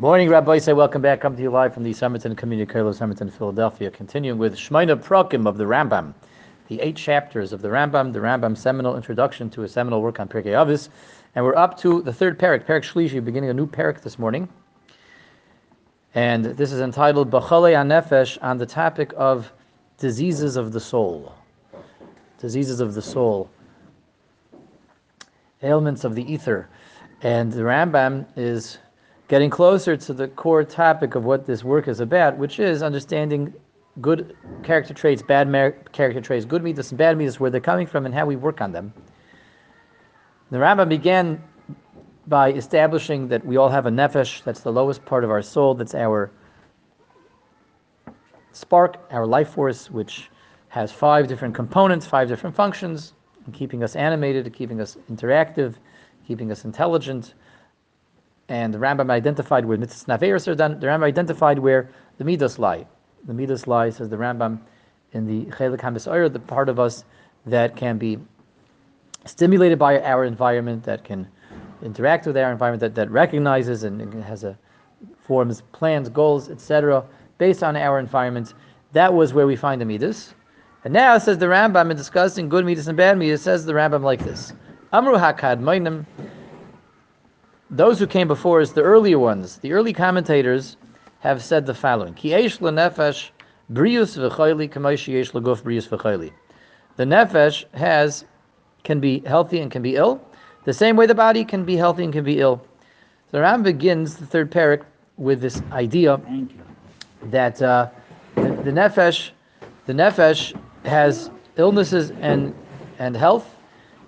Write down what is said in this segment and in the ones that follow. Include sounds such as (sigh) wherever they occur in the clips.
Morning, Rabbi. Say welcome back. Come to you live from the Somerton Community College, Somerton, Philadelphia. Continuing with Shemone Perakim of the Rambam, the eight chapters of the Rambam, the Rambam seminal introduction to a seminal work on Pirkei Avos, and we're up to the third parak, parak Shlishi, beginning a new parak this morning. And this is entitled Bachalei Anefesh on the topic of diseases of the soul. Diseases of the soul. Ailments of the ether. And the Rambam is getting closer to the core topic of what this work is about, which is understanding good character traits, bad mer- character traits, good midas and bad midas, where they're coming from and how we work on them. The Rambam began by establishing that we all have a nefesh, that's the lowest part of our soul, that's our spark, our life force, which has five different components, five different functions, keeping us animated, keeping us interactive, keeping us intelligent, and the Rambam identified where mitzvahs. The Rambam identified where the midas lie. The midas lie, says the Rambam, in the chelik hamisayr, the part of us that can be stimulated by our environment, that can interact with our environment, that, that recognizes and has a forms plans, goals, etc., based on our environment. That was where we find the midas. And now says the Rambam in discussing good midas and bad midas, says the Rambam like this: Amru hakad those who came before us, the earlier ones, the early commentators, have said the following: Ki lenefesh brius v'chayli yesh leguf brius v'chayli. The nefesh has can be healthy and can be ill, the same way the body can be healthy and can be ill. So The Ram begins the third parak with this idea that uh, the, the nefesh, the nefesh has illnesses and and health,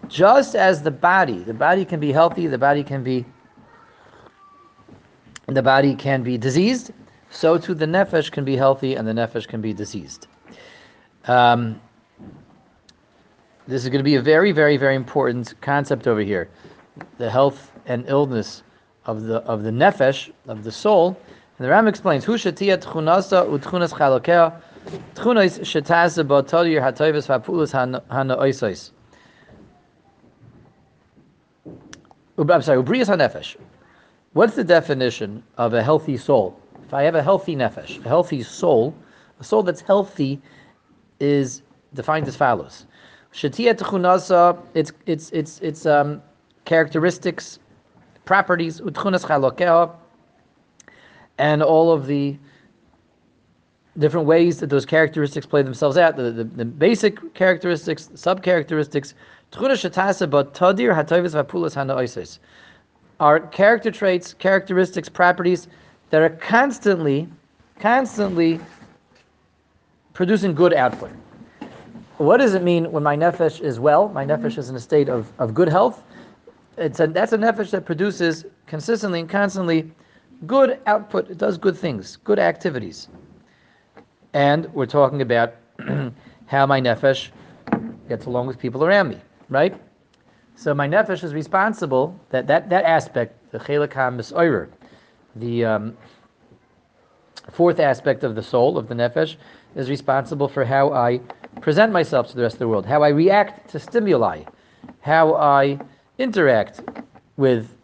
just as the body. The body can be healthy. The body can be the body can be diseased, so too the nefesh can be healthy and the nefesh can be diseased. Um, this is going to be a very, very, very important concept over here. The health and illness of the of the nefesh of the soul. And the Ram explains. I'm sorry, ubriyas hanefesh. What's the definition of a healthy soul? If I have a healthy nefesh, a healthy soul, a soul that's healthy is defined as follows. Tchunasa, its its its its um, characteristics, properties, utchunas and all of the different ways that those characteristics play themselves out, the, the, the basic characteristics, sub characteristics, tchunas shatasa but tadir hatovis vapulas hana are character traits, characteristics, properties that are constantly, constantly producing good output. What does it mean when my nefesh is well? My nefesh mm-hmm. is in a state of, of good health. It's a, that's a nefesh that produces consistently and constantly good output. It does good things, good activities. And we're talking about (clears throat) how my nefesh gets along with people around me, right? So my nefesh is responsible that that, that aspect, the chelik ha the um, fourth aspect of the soul of the nefesh, is responsible for how I present myself to the rest of the world, how I react to stimuli, how I interact with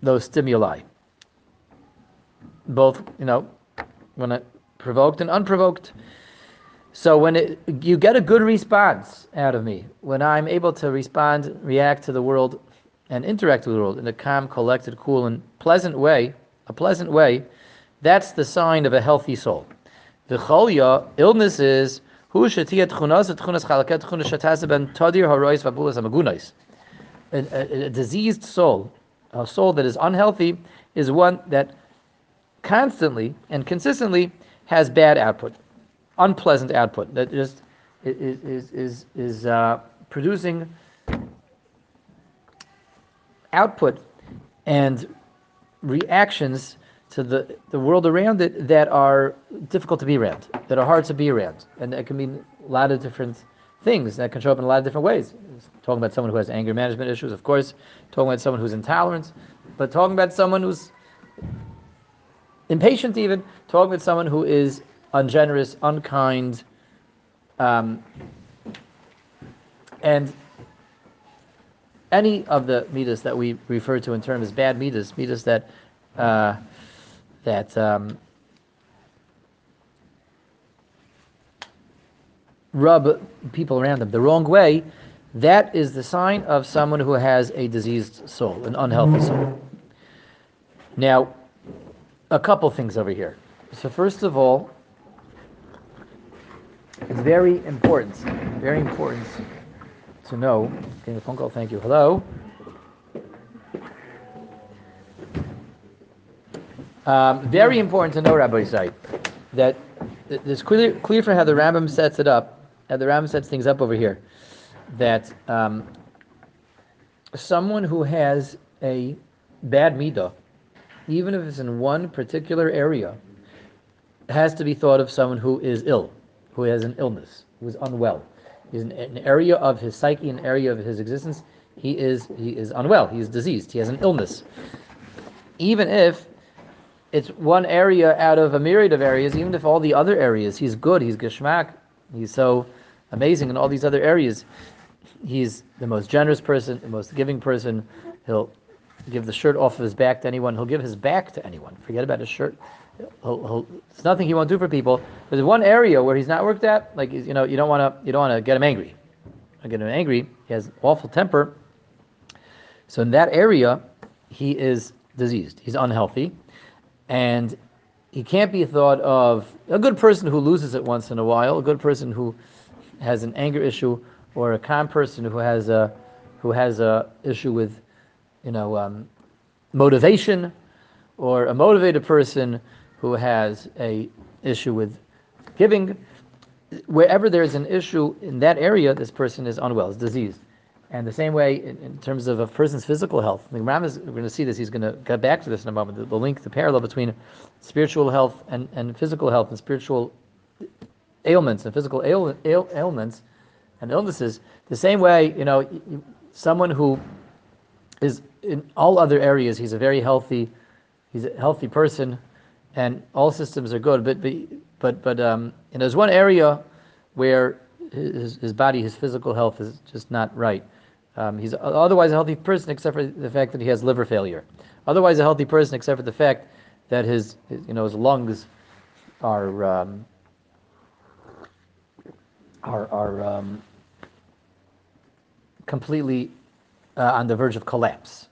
those stimuli. Both, you know, when I provoked and unprovoked. So when it, you get a good response out of me, when I'm able to respond, react to the world, and interact with the world in a calm, collected, cool, and pleasant way, a pleasant way, that's the sign of a healthy soul. The cholya, illness is hu shetiyat chunas chalaket ben tadir. A diseased soul, a soul that is unhealthy, is one that constantly and consistently has bad output unpleasant output that just is is is, is uh, producing output and reactions to the, the world around it that are difficult to be around, that are hard to be around. And it can mean a lot of different things that can show up in a lot of different ways. Talking about someone who has anger management issues, of course, talking about someone who's intolerant, but talking about someone who's impatient even, talking about someone who is ungenerous, unkind, um, and any of the midas that we refer to in terms of bad midas, midas that uh, that um, rub people around them the wrong way, that is the sign of someone who has a diseased soul, an unhealthy soul. Now, a couple things over here. So, first of all, it's very important, very important to know. Getting a phone call, thank you. Hello. Um, very important to know, Rabbi Isai, that it's clear, clear from how the Rambam sets it up, how the Rambam sets things up over here, that um, someone who has a bad midah, even if it's in one particular area, has to be thought of someone who is ill, who has an illness, who is unwell. He's in an area of his psyche, an area of his existence. He is he is unwell. He is diseased. He has an illness. Even if it's one area out of a myriad of areas, even if all the other areas, he's good, he's geschmack, he's so amazing in all these other areas. He's the most generous person, the most giving person. He'll give the shirt off of his back to anyone. He'll give his back to anyone. Forget about his shirt. He'll, he'll, nothing he won't do for people. There's one area where he's not worked at. Like you know, you don't want to you don't want to get him angry. Get him angry. He has awful temper. So in that area, he is diseased. He's unhealthy, and he can't be thought of a good person who loses it once in a while. A good person who has an anger issue, or a calm person who has a who has a issue with, you know, um, motivation, or a motivated person who has a issue with giving, wherever there's an issue in that area, this person is unwell, is diseased. And the same way, in, in terms of a person's physical health, I mean, Ram is, we're going to see this, he's going to get back to this in a moment, the, the link, the parallel between spiritual health and, and physical health and spiritual ailments and physical ail, ail, ailments and illnesses. The same way, you know, someone who is in all other areas, he's a very healthy, he's a healthy person, and all systems are good. But but but, um, and there's one area where his, his body, his physical health is just not right. Um, he's otherwise a healthy person, except for the fact that he has liver failure. Otherwise, a healthy person, except for the fact that his, his you know his lungs are um, are are um, completely uh, on the verge of collapse.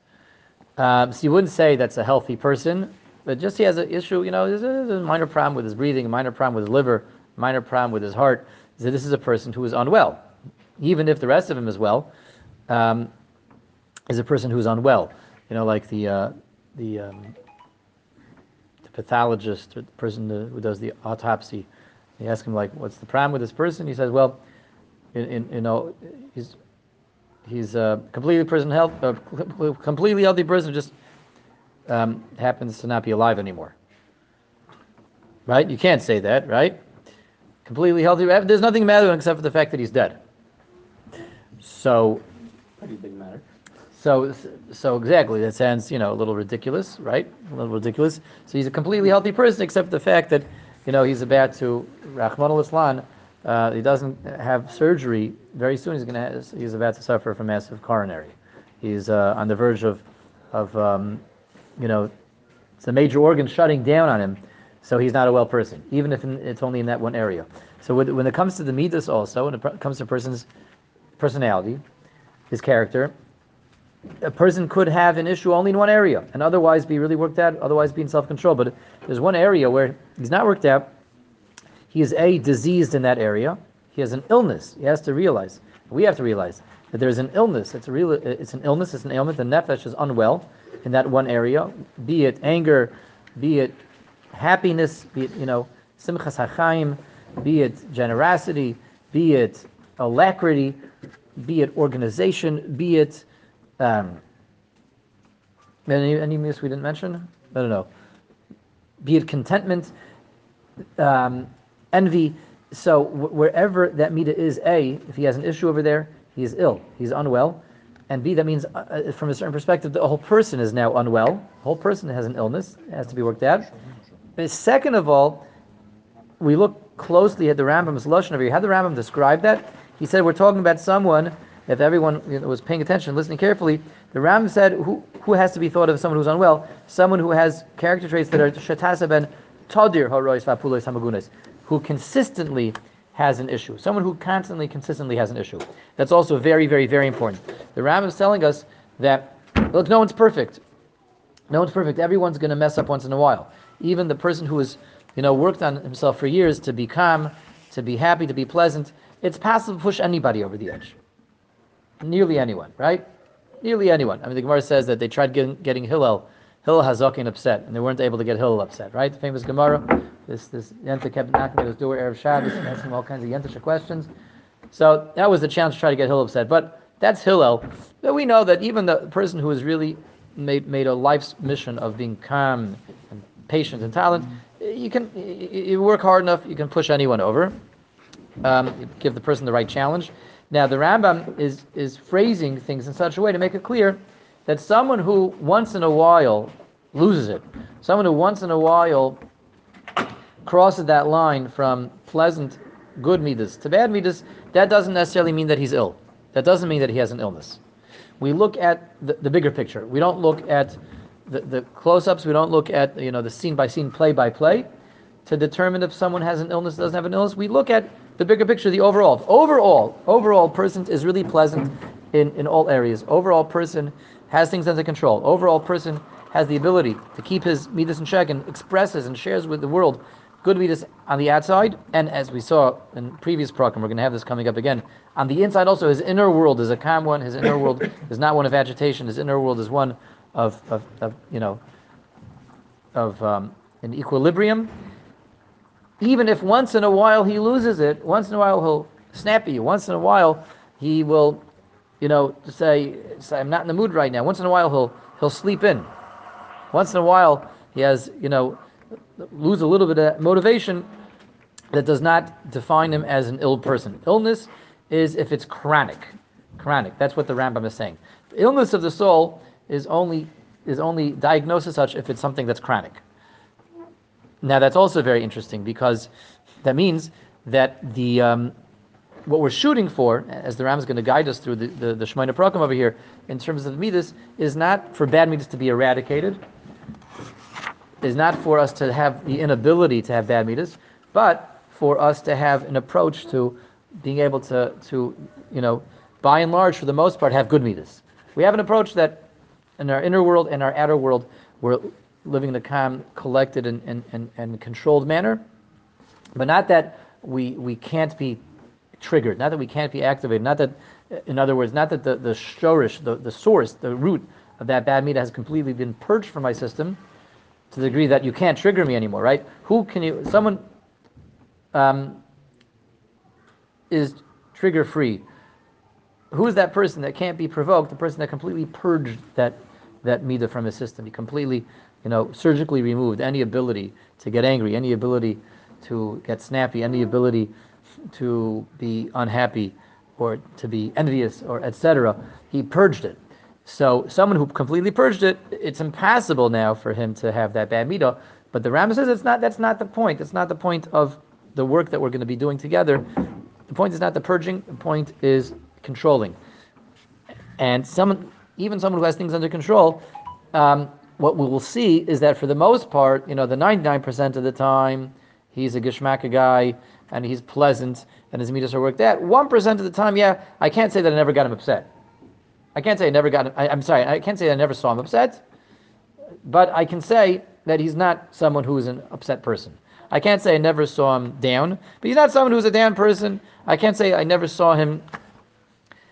Um, so you wouldn't say that's a healthy person but just he has an issue, you know, there's a, minor problem with his breathing, a minor problem with his liver, minor problem with his heart. So this is a person who is unwell, even if the rest of him is well. Um, is a person who is unwell. You know, like the uh, the, um, the pathologist or the person who does the autopsy. You ask him like, "What's the problem with this person?" He says, "Well, in, in, you know, he's he's a completely person health, a completely healthy person, just um, happens to not be alive anymore. Right? You can't say that, right? Completely healthy. There's nothing matter except for the fact that he's dead. So, pretty big matter. So, so exactly. That sounds, you know, a little ridiculous, right? A little ridiculous. So he's a completely healthy person, except the fact that, you know, he's about to, Rachmana litzlan, uh, he doesn't have surgery very soon. He's going to. He's about to suffer from massive coronary. He's uh, on the verge of, of um, you know, it's a major organ shutting down on him, so he's not a well person, even if it's only in that one area. So when it comes to the midas also, when it comes to a person's personality, his character, a person could have an issue only in one area and otherwise be really worked out, otherwise be in self-control. But there's one area where he's not worked out. He is a diseased in that area. He has an illness. He has to realize. We have to realize that there's an illness. It's a real. It's an illness. It's an ailment. The nefesh is unwell in that one area, be it anger, be it happiness, be it, you know, simchas hachaim, be it generosity, be it alacrity, be it organization, be it um, any any miss we didn't mention? I don't know. Be it contentment, um, envy. So wherever that midah is, a if he has an issue over there, he is ill, he's unwell and B, that means uh, uh, from a certain perspective, the whole person is now unwell. The whole person has an illness, it has to be worked out. But second of all, we look closely at the Rambam's Lashon over here. How the Rambam described that? He said we're talking about someone if everyone you know, was paying attention, listening carefully, the Ram said, who, who has to be thought of as someone who's unwell? Someone who has character traits that are shatasa ben tadir harois vapulois hamagunes, who consistently has an issue. Someone who constantly, consistently has an issue. That's also very, very, very important. The Ram is telling us that, look, no one's perfect. No one's perfect. Everyone's going to mess up once in a while. Even the person who has, you know, worked on himself for years to be calm, to be happy, to be pleasant, it's possible to push anybody over the edge. Nearly anyone, right? Nearly anyone. I mean, the Gemara says that they tried getting, getting Hillel, Hillel Hazakin upset, and they weren't able to get Hillel upset, right? The famous Gemara. This this Yenta kept knocking at his door Erev Shabbos and asking him all kinds of Yentisha questions. So that was the challenge to try to get Hillel upset. But that's Hillel. But we know that even the person who has really made, made a life's mission of being calm and patient and tolerant, you can you work hard enough, you can push anyone over. Um, give the person the right challenge. Now the Rambam is is phrasing things in such a way to make it clear that someone who once in a while loses it, someone who once in a while crosses that line from pleasant good midas to bad midas, that doesn't necessarily mean that he's ill. That doesn't mean that he has an illness. We look at the, the bigger picture. We don't look at the, the close-ups. We don't look at you know the scene by scene, play by play, to determine if someone has an illness, doesn't have an illness. We look at the bigger picture, the overall. Overall, overall person is really pleasant in, in all areas. Overall person has things under control. Overall person has the ability to keep his midas in check and expresses and shares with the world good midas on the outside, and as we saw in previous program, we're going to have this coming up again. On the inside, also, his inner world is a calm one. His inner world (laughs) is not one of agitation. His inner world is one of, of, of you know, of um, an equilibrium even if once in a while he loses it, once in a while he'll snap at you, once in a while he will, you know, say, say, I'm not in the mood right now. Once in a while he'll he'll sleep in. Once in a while he has, you know, lose a little bit of motivation. That does not define him as an ill person. Illness is if it's chronic. Chronic. That's what the Rambam is saying. The illness of the soul is only is only diagnosed as such if it's something that's chronic. Now that's also very interesting because that means that the um, what we're shooting for, as the Ram is going to guide us through the the, the Shemone over here, in terms of the midas, is not for bad midas to be eradicated, is not for us to have the inability to have bad midas, but for us to have an approach to being able to to you know, by and large, for the most part, have good midas. We have an approach that in our inner world and our outer world, we're living in a calm, collected, and, and, and, and controlled manner. But not that we, we can't be triggered, not that we can't be activated, not that, in other words, not that the, the shorish, the, the source, the root of that bad meat has completely been purged from my system to the degree that you can't trigger me anymore, right? Who can you, someone um, is trigger free. Who is that person that can't be provoked? The person that completely purged that that midah from his system. He completely you know, surgically removed any ability to get angry, any ability to get snappy, any ability to be unhappy or to be envious or etc. He purged it. So someone who completely purged it, it's impossible now for him to have that bad midah. But the Rambam says it's not. That's not the point. That's not the point of the work that we're going to be doing together. The point is not the purging. The point is controlling. And someone, even someone who has things under control, um, what we will see is that for the most part, you know, the 99% of the time, he's a geshmaka guy and he's pleasant and his midas are worked out. 1% of the time, yeah, I can't say that I never got him upset. I can't say I never got I, am sorry, I can't say I never saw him upset, but I can say that he's not someone who is an upset person. I can't say I never saw him down, but he's not someone who's a down person. I can't say I never saw him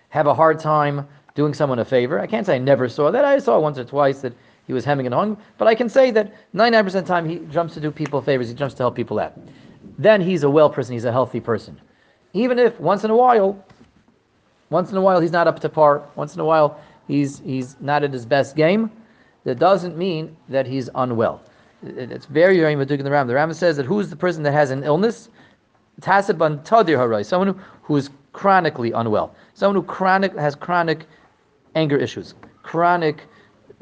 have a hard time doing someone a favor. I can't say I never saw that. I saw once or twice that he was hemming and hawing. But I can say that 99% of the time he jumps to do people favors, he jumps to help people out. Then he's a well person, he's a healthy person. Even if once in a while, once in a while he's not up to par, once in a while he's he's not at his best game, that doesn't mean that he's unwell. It's very, very madug in the Ram. The Ram says that who's the person that has an illness? Tasiban tadir harai, someone who, who is chronically unwell, someone who chronic has chronic anger issues, chronic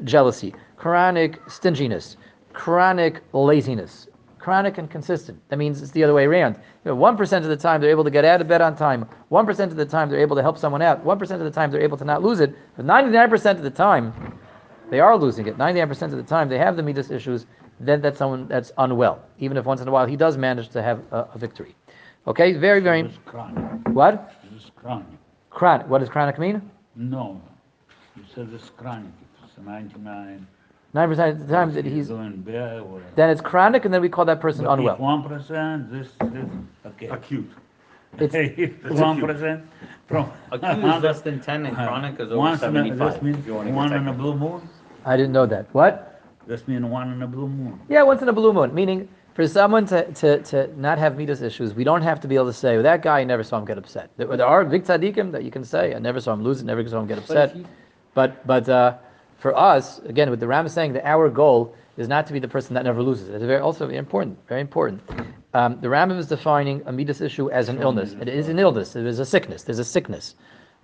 jealousy, chronic stinginess, chronic laziness, chronic and consistent. That means it's the other way around. One percent of the time they're able to get out of bed on time. One percent of the time they're able to help someone out. One percent of the time they're able to not lose it. But ninety-nine percent of the time, they are losing it. Ninety-nine percent of the time they have the midas issues. Then that's someone that's unwell. Even if once in a while he does manage to have a, a victory. Okay, very very. Chronic. What? It's chronic. Chronic. What does chronic mean? No, you said it's chronic. It's 99. Nine percent of the time that he's doing bad or then it's chronic, and then we call that person unwell. One percent, this, this, okay. Acute. (laughs) It's one percent from. (laughs) Acute is less than ten and chronic is over Once in seventy-five. This means if you wanna get one in a blue moon? I didn't know that. What? This means one in a blue moon. Yeah, once in a blue moon. Meaning, for someone to, to, to not have midas issues, we don't have to be able to say, well, that guy, I never saw him get upset. There, there are big tzaddikim that you can say, I never saw him lose it, never saw him get upset. But, but uh, for us, again, with the Ram saying that our goal is not to be the person that never loses. It's very, also very important, very important. Um, the Rambam is defining a midas issue as an illness. It is an illness. It is a sickness. There's a sickness.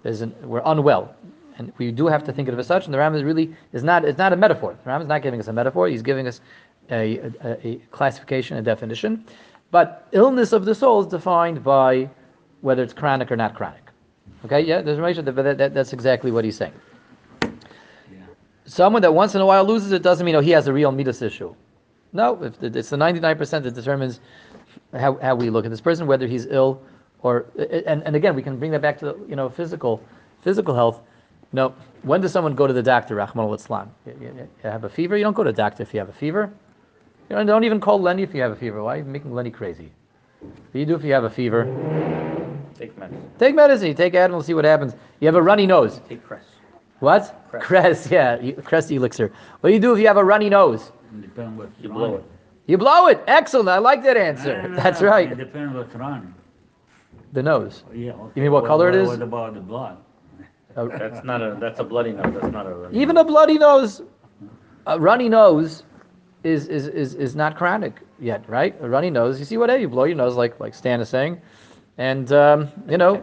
There's an, we're unwell. And we do have to think of it as such. And the Rambam is really is not it's not a metaphor. The Rambam is not giving us a metaphor. He's giving us a, a, a classification, a definition. But illness of the soul is defined by whether it's chronic or not chronic. Okay, yeah, there's a but that, that, that's exactly what he's saying. Someone that once in a while loses it doesn't mean oh he has a real midas issue. No, if the- it's the 99% that determines how, how we look at this person, whether he's ill or and, and again we can bring that back to the, you know physical physical health. You know, when does someone go to the doctor? Rachmana litzlan. You, you- you have a fever. You don't go to the doctor if you have a fever. You know, don't even call Lenny if you have a fever. Why are you making Lenny crazy? What do you do if you have a fever? Take medicine. Take medicine. You take Advil. See what happens. You have a runny nose. Take Cress. What? Crest. Crest. Yeah, you- Crest elixir. What do you do if you have a runny nose? Depend what. You blow it. You blow it. Excellent. I like that answer. That's It right. depends what's running. The nose. Yeah. okay. mean what color it is? What about the blood? Uh, That's not a, that's a bloody nose, that's not a. Runny nose. Even a bloody nose, a runny nose, is is is, is not chronic yet, right? A runny nose. You see what? You blow your nose, like like Stan is saying, and um, you know,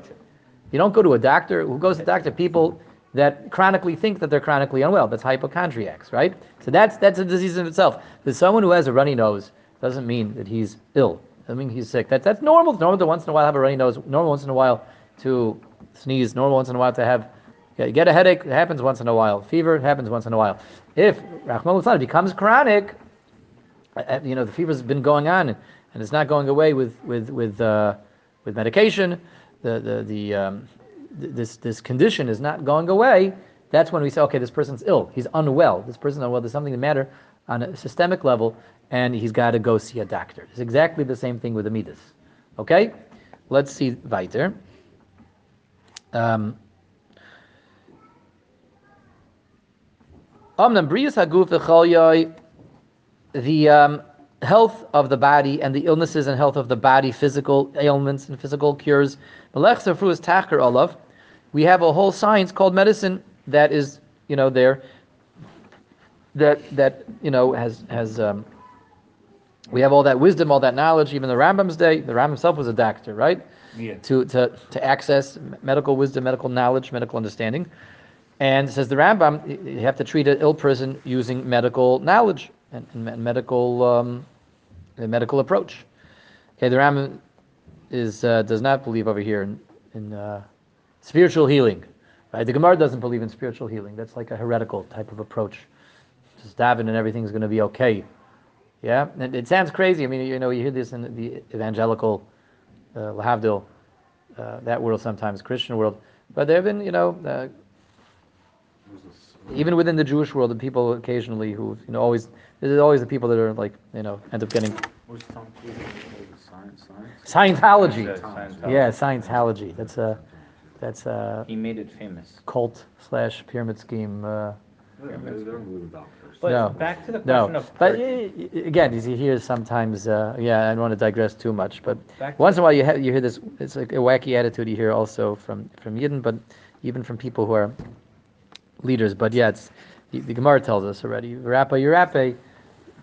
you don't go to a doctor. Who goes to the doctor? People that chronically think that they're chronically unwell. That's hypochondriacs, right? So that's that's a disease in itself. That someone who has a runny nose doesn't mean that he's ill. Doesn't mean he's sick. That's that's normal. It's normal to once in a while have a runny nose. Normal once in a while to sneeze. Normal once in a while to have get a headache. It happens once in a while. Fever happens once in a while. If Rahman becomes chronic, uh, uh, you know the fever's been going on and it's not going away with with with uh, with medication. The the the um, this this condition is not going away. That's when we say, okay, this person's ill. He's unwell. This person's unwell. There's something the matter on a systemic level, and he's got to go see a doctor. It's exactly the same thing with the midas. Okay, let's see weiter. Um, the um, health of the body and the illnesses and health of the body, physical ailments and physical cures. Melech Safru is tacher olav. We have a whole science called medicine that is, you know, there. That that you know has has. Um, we have all that wisdom, all that knowledge. Even the Rambam's day, the Rambam himself was a doctor, right? Yeah. to, to, to access medical wisdom, medical knowledge, medical understanding. And says the Rambam, you have to treat an ill person using medical knowledge and, and medical um, medical approach. Okay, the Ram is uh, does not believe over here in, in uh, spiritual healing. Right? The Gemara doesn't believe in spiritual healing. That's like a heretical type of approach. Just daven and everything's going to be okay. Yeah, and it sounds crazy. I mean, you know, you hear this in the evangelical uh, lahavdil, uh, that world sometimes, Christian world. But there have been, you know, uh, even within the Jewish world, the people occasionally who, you know, always, there's always the people that are like, you know, end up getting What's Tom Cruise? Science, science? Scientology. Yeah, Scientology. Yeah, Scientology. That's a, that's a He made it famous. cult slash pyramid scheme. Uh, But No. back to the question no, of. but per- y- y- again, you hear sometimes. Uh, yeah, I don't want to digress too much, but to once in a while you, ha- you hear this. It's like a wacky attitude you hear also from from Yidden, but even from people who are leaders. But yeah, it's the, the Gemara tells us already. Rappa, Yurape,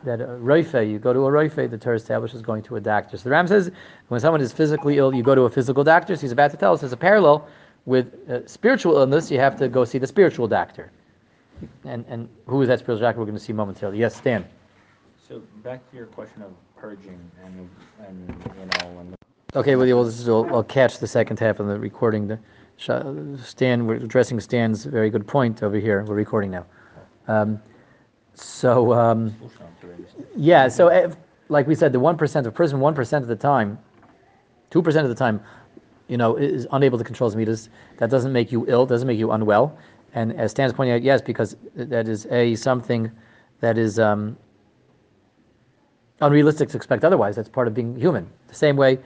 that a roife, you go to a roife, the Torah establishes going to a doctor. So the Ram says when someone is physically ill, you go to a physical doctor. So he's about to tell us there's a parallel with uh, spiritual illness. You have to go see the spiritual doctor. And and who is that spiritual doctor? We're going to see momentarily. Yes, Stan. So back to your question of purging and, and, you know, and Okay, well, we'll, just- we'll, we'll catch the second half of the recording. The Stan, we're addressing Stan's very good point over here. We're recording now. Um, so, um, yeah, so eh, like we said, the one percent of person, one percent of the time, two percent of the time, you know, is unable to control his midas. That doesn't make you ill, doesn't make you unwell. And as Stan's pointing out, yes, because that is a something that is um, unrealistic to expect otherwise. That's part of being human. The same way,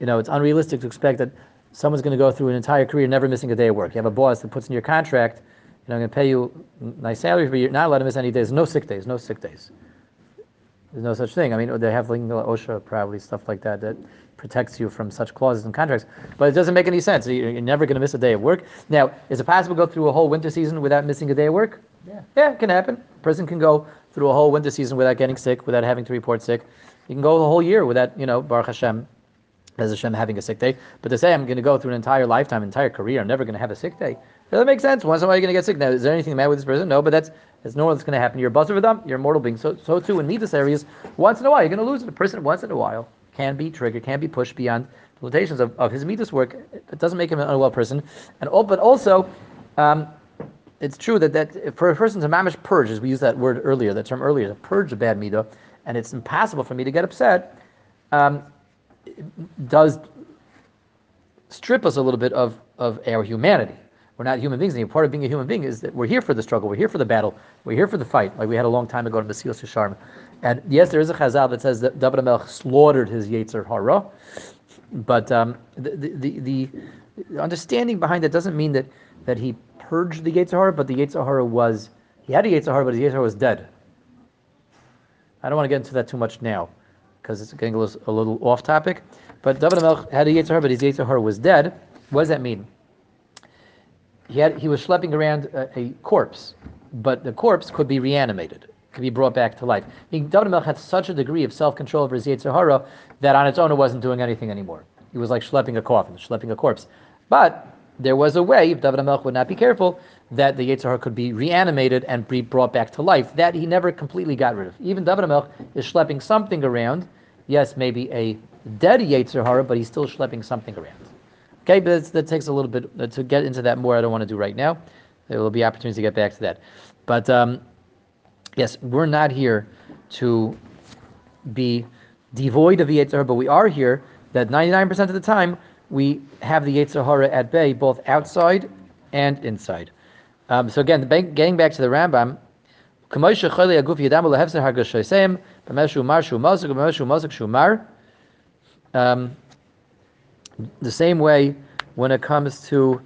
you know, it's unrealistic to expect that someone's going to go through an entire career never missing a day of work. You have a boss that puts in your contract, know, I'm going to pay you nice salary, but you're not allowed to miss any days. No sick days. No sick days. There's no such thing. I mean, they have like OSHA probably stuff like that that protects you from such clauses and contracts. But it doesn't make any sense. You're you're never going to miss a day of work. Now, is it possible to go through a whole winter season without missing a day of work? Yeah. Yeah, it can happen. A person can go through a whole winter season without getting sick, without having to report sick. You can go the whole year without, you know, Baruch Hashem, as Hashem having a sick day. But to say I'm going to go through an entire lifetime, entire career, I'm never going to have a sick day, doesn't make sense. Once in a while you're going to get sick. Now, is there anything the matter with this person? No, but that's that's normal. That's going to happen. You're a basar v'dam. You're a mortal being. So, so too in Midas areas, once in a while you're going to lose it. A person once in a while can be triggered, can be pushed beyond the limitations of, of his Midas work. It doesn't make him an unwell person. And all, but also, um, it's true that, that for a person to mamish purge, as we used that word earlier, that term earlier, to purge a bad midah, and it's impossible for me to get upset, um, does strip us a little bit of, of our humanity. We're not human beings anymore. Part of being a human being is that we're here for the struggle, we're here for the battle, we're here for the fight, like we had a long time ago in Mesilas Yesharim. And yes, there is a chazal that says that David HaMelech slaughtered his Yetzer Hara, but um, the, the, the, the understanding behind that doesn't mean that, that he purged the Yetzer Hara, but the Yetzer Hara was, he had a Yetzer Hara, but his Yetzer Hara was dead. I don't want to get into that too much now, because it's getting a little, a little off topic. But David HaMelech had a Yetzer Hara, but his Yetzer Hara was dead. What does that mean? He, had, he was schlepping around a, a corpse, but the corpse could be reanimated, could be brought back to life. I mean, David HaMelech had such a degree of self-control over his Yetzer that on its own it wasn't doing anything anymore. It was like schlepping a coffin, schlepping a corpse. But there was a way, if David HaMelech would not be careful, that the Yetzer Hara could be reanimated and be brought back to life. That he never completely got rid of. Even David HaMelech is schlepping something around. Yes, maybe a dead Yetzer Hara, but he's still schlepping something around. Okay, but that takes a little bit uh, to get into that more. I don't want to do right now. There will be opportunities to get back to that. But um, yes, we're not here to be devoid of the Yetzer Hara, but we are here that 99% of the time we have the Yetzer Hara at bay, both outside and inside. Um, so again, getting back to the Rambam. Um, the same way when it comes to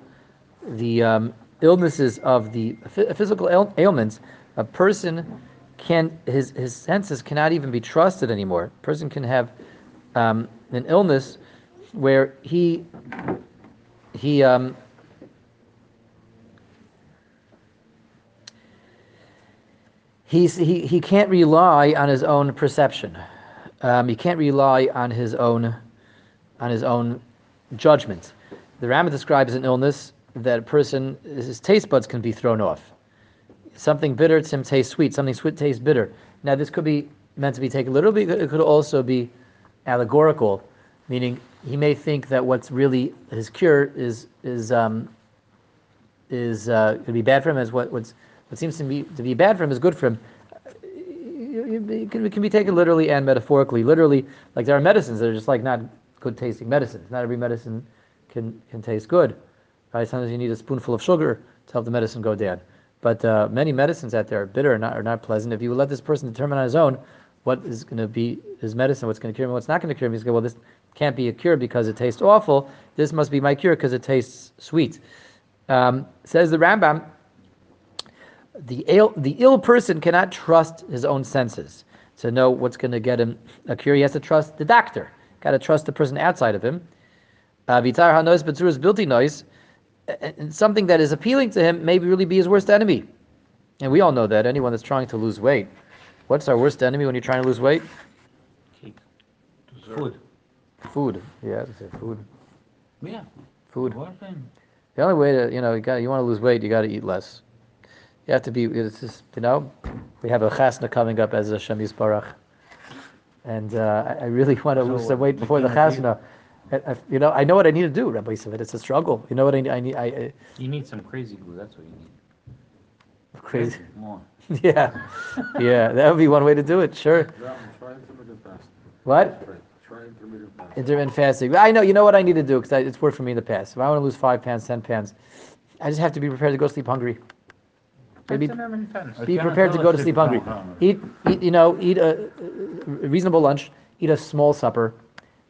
the um, illnesses of the phy- physical ail- ailments, a person can his his senses cannot even be trusted anymore. A person can have um, an illness where he he um, he's, he, he can't rely on his own perception. Um, he can't rely on his own on his own judgment. The Rambam describes an illness that a person his taste buds can be thrown off. Something bitter to him tastes sweet. Something sweet tastes bitter. Now this could be meant to be taken literally. but It could also be allegorical, meaning he may think that what's really his cure is is um, is uh, to be bad for him as what what's what seems to be to be bad for him is good for him. It can, it can be taken literally and metaphorically. Literally, like there are medicines that are just like not good tasting medicines. Not every medicine can can taste good. Right? Sometimes you need a spoonful of sugar to help the medicine go down. But uh, many medicines out there are bitter and not, are not pleasant. If you let this person determine on his own what is going to be his medicine, what's going to cure him, what's not going to cure him, he's going, well, this can't be a cure because it tastes awful. This must be my cure because it tastes sweet. Um, says the Rambam, the ill, the ill person cannot trust his own senses to know what's going to get him a cure. He has to trust the doctor. Got to trust the person outside of him. Uh, Vitar hanois betzurus bilti noise. And something that is appealing to him may really be his worst enemy. And we all know that anyone that's trying to lose weight. What's our worst enemy when you're trying to lose weight? Food. Food. Yeah, food. Yeah. Food. What? The only way to, you know, you got you want to lose weight, you got to eat less. You have to be. It's just, you know, we have a chasna coming up as a Hashem Yisbarach and uh, I, I really want to lose So, some weight before the can chasna. I- I- You know, I know what I need to do, Rabbi Yisrael. It's a struggle. You know what I need? I need. I, I You need some crazy glue, that's what you need. crazy. More. (laughs) Yeah, yeah. That would be one way to do it. Sure. Try intermittent fasting. What? Try, try intermittent fasting. Intermittent fasting. I know. You know what I need to do because it's worked for me in the past. If I want to lose five pounds, ten pounds, I just have to be prepared to go sleep hungry. Maybe be prepared to go to sleep hungry. Eat, eat. You know, eat a, reasonable lunch. Eat a small supper,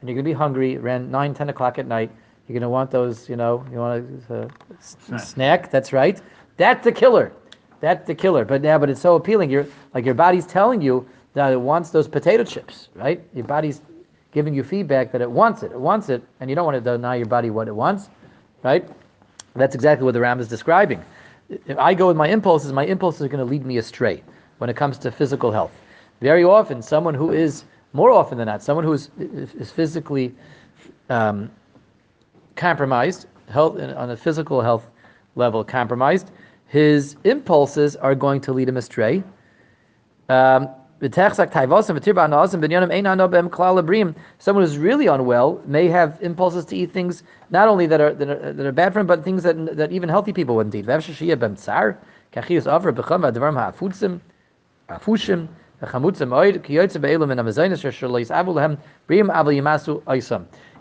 and you're gonna be hungry around nine, ten o'clock at night. You're gonna want those. You know, you want a, a uh, s- Snack. snack. That's right. That's the killer. That's the killer. But now, but it's so appealing. You're like your body's telling you that it wants those potato chips, right? Your body's giving you feedback that it wants it. It wants it, and you don't want to deny your body what it wants, right? That's exactly what the Ram is describing. If I go with my impulses, my impulses are going to lead me astray when it comes to physical health. Very often, someone who is more often than not, someone who is is physically um, compromised, health on a physical health level compromised, his impulses are going to lead him astray. Um, Someone who's really unwell may have impulses to eat things not only that are that are, that are bad for him, but things that, that even healthy people wouldn't eat.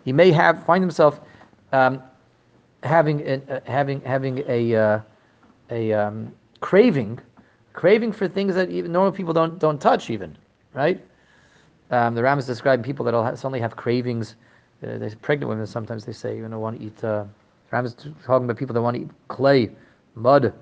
He may have find himself um, having uh, having having a uh, a um, craving, craving for things that even normal people don't don't touch even, right? Um, the Ram is describing people that will suddenly have cravings. Uh, there's pregnant women sometimes they say you know want to eat. Uh, Ram is talking about people that want to eat clay, mud,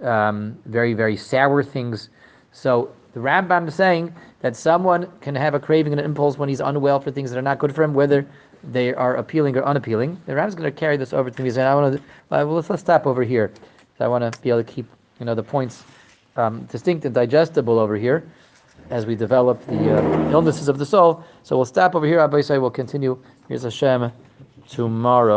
um, very very sour things. So the Rambam is saying that someone can have a craving and an impulse when he's unwell for things that are not good for him, whether they are appealing or unappealing. The Rambam is going to carry this over to me. He's saying, I want to. Well, let's, let's stop over here. So I want to be able to keep you know the points um, distinct and digestible over here as we develop the uh, illnesses of the soul. So we'll stop over here. Abba Yisrael will continue. Here's Hashem tomorrow.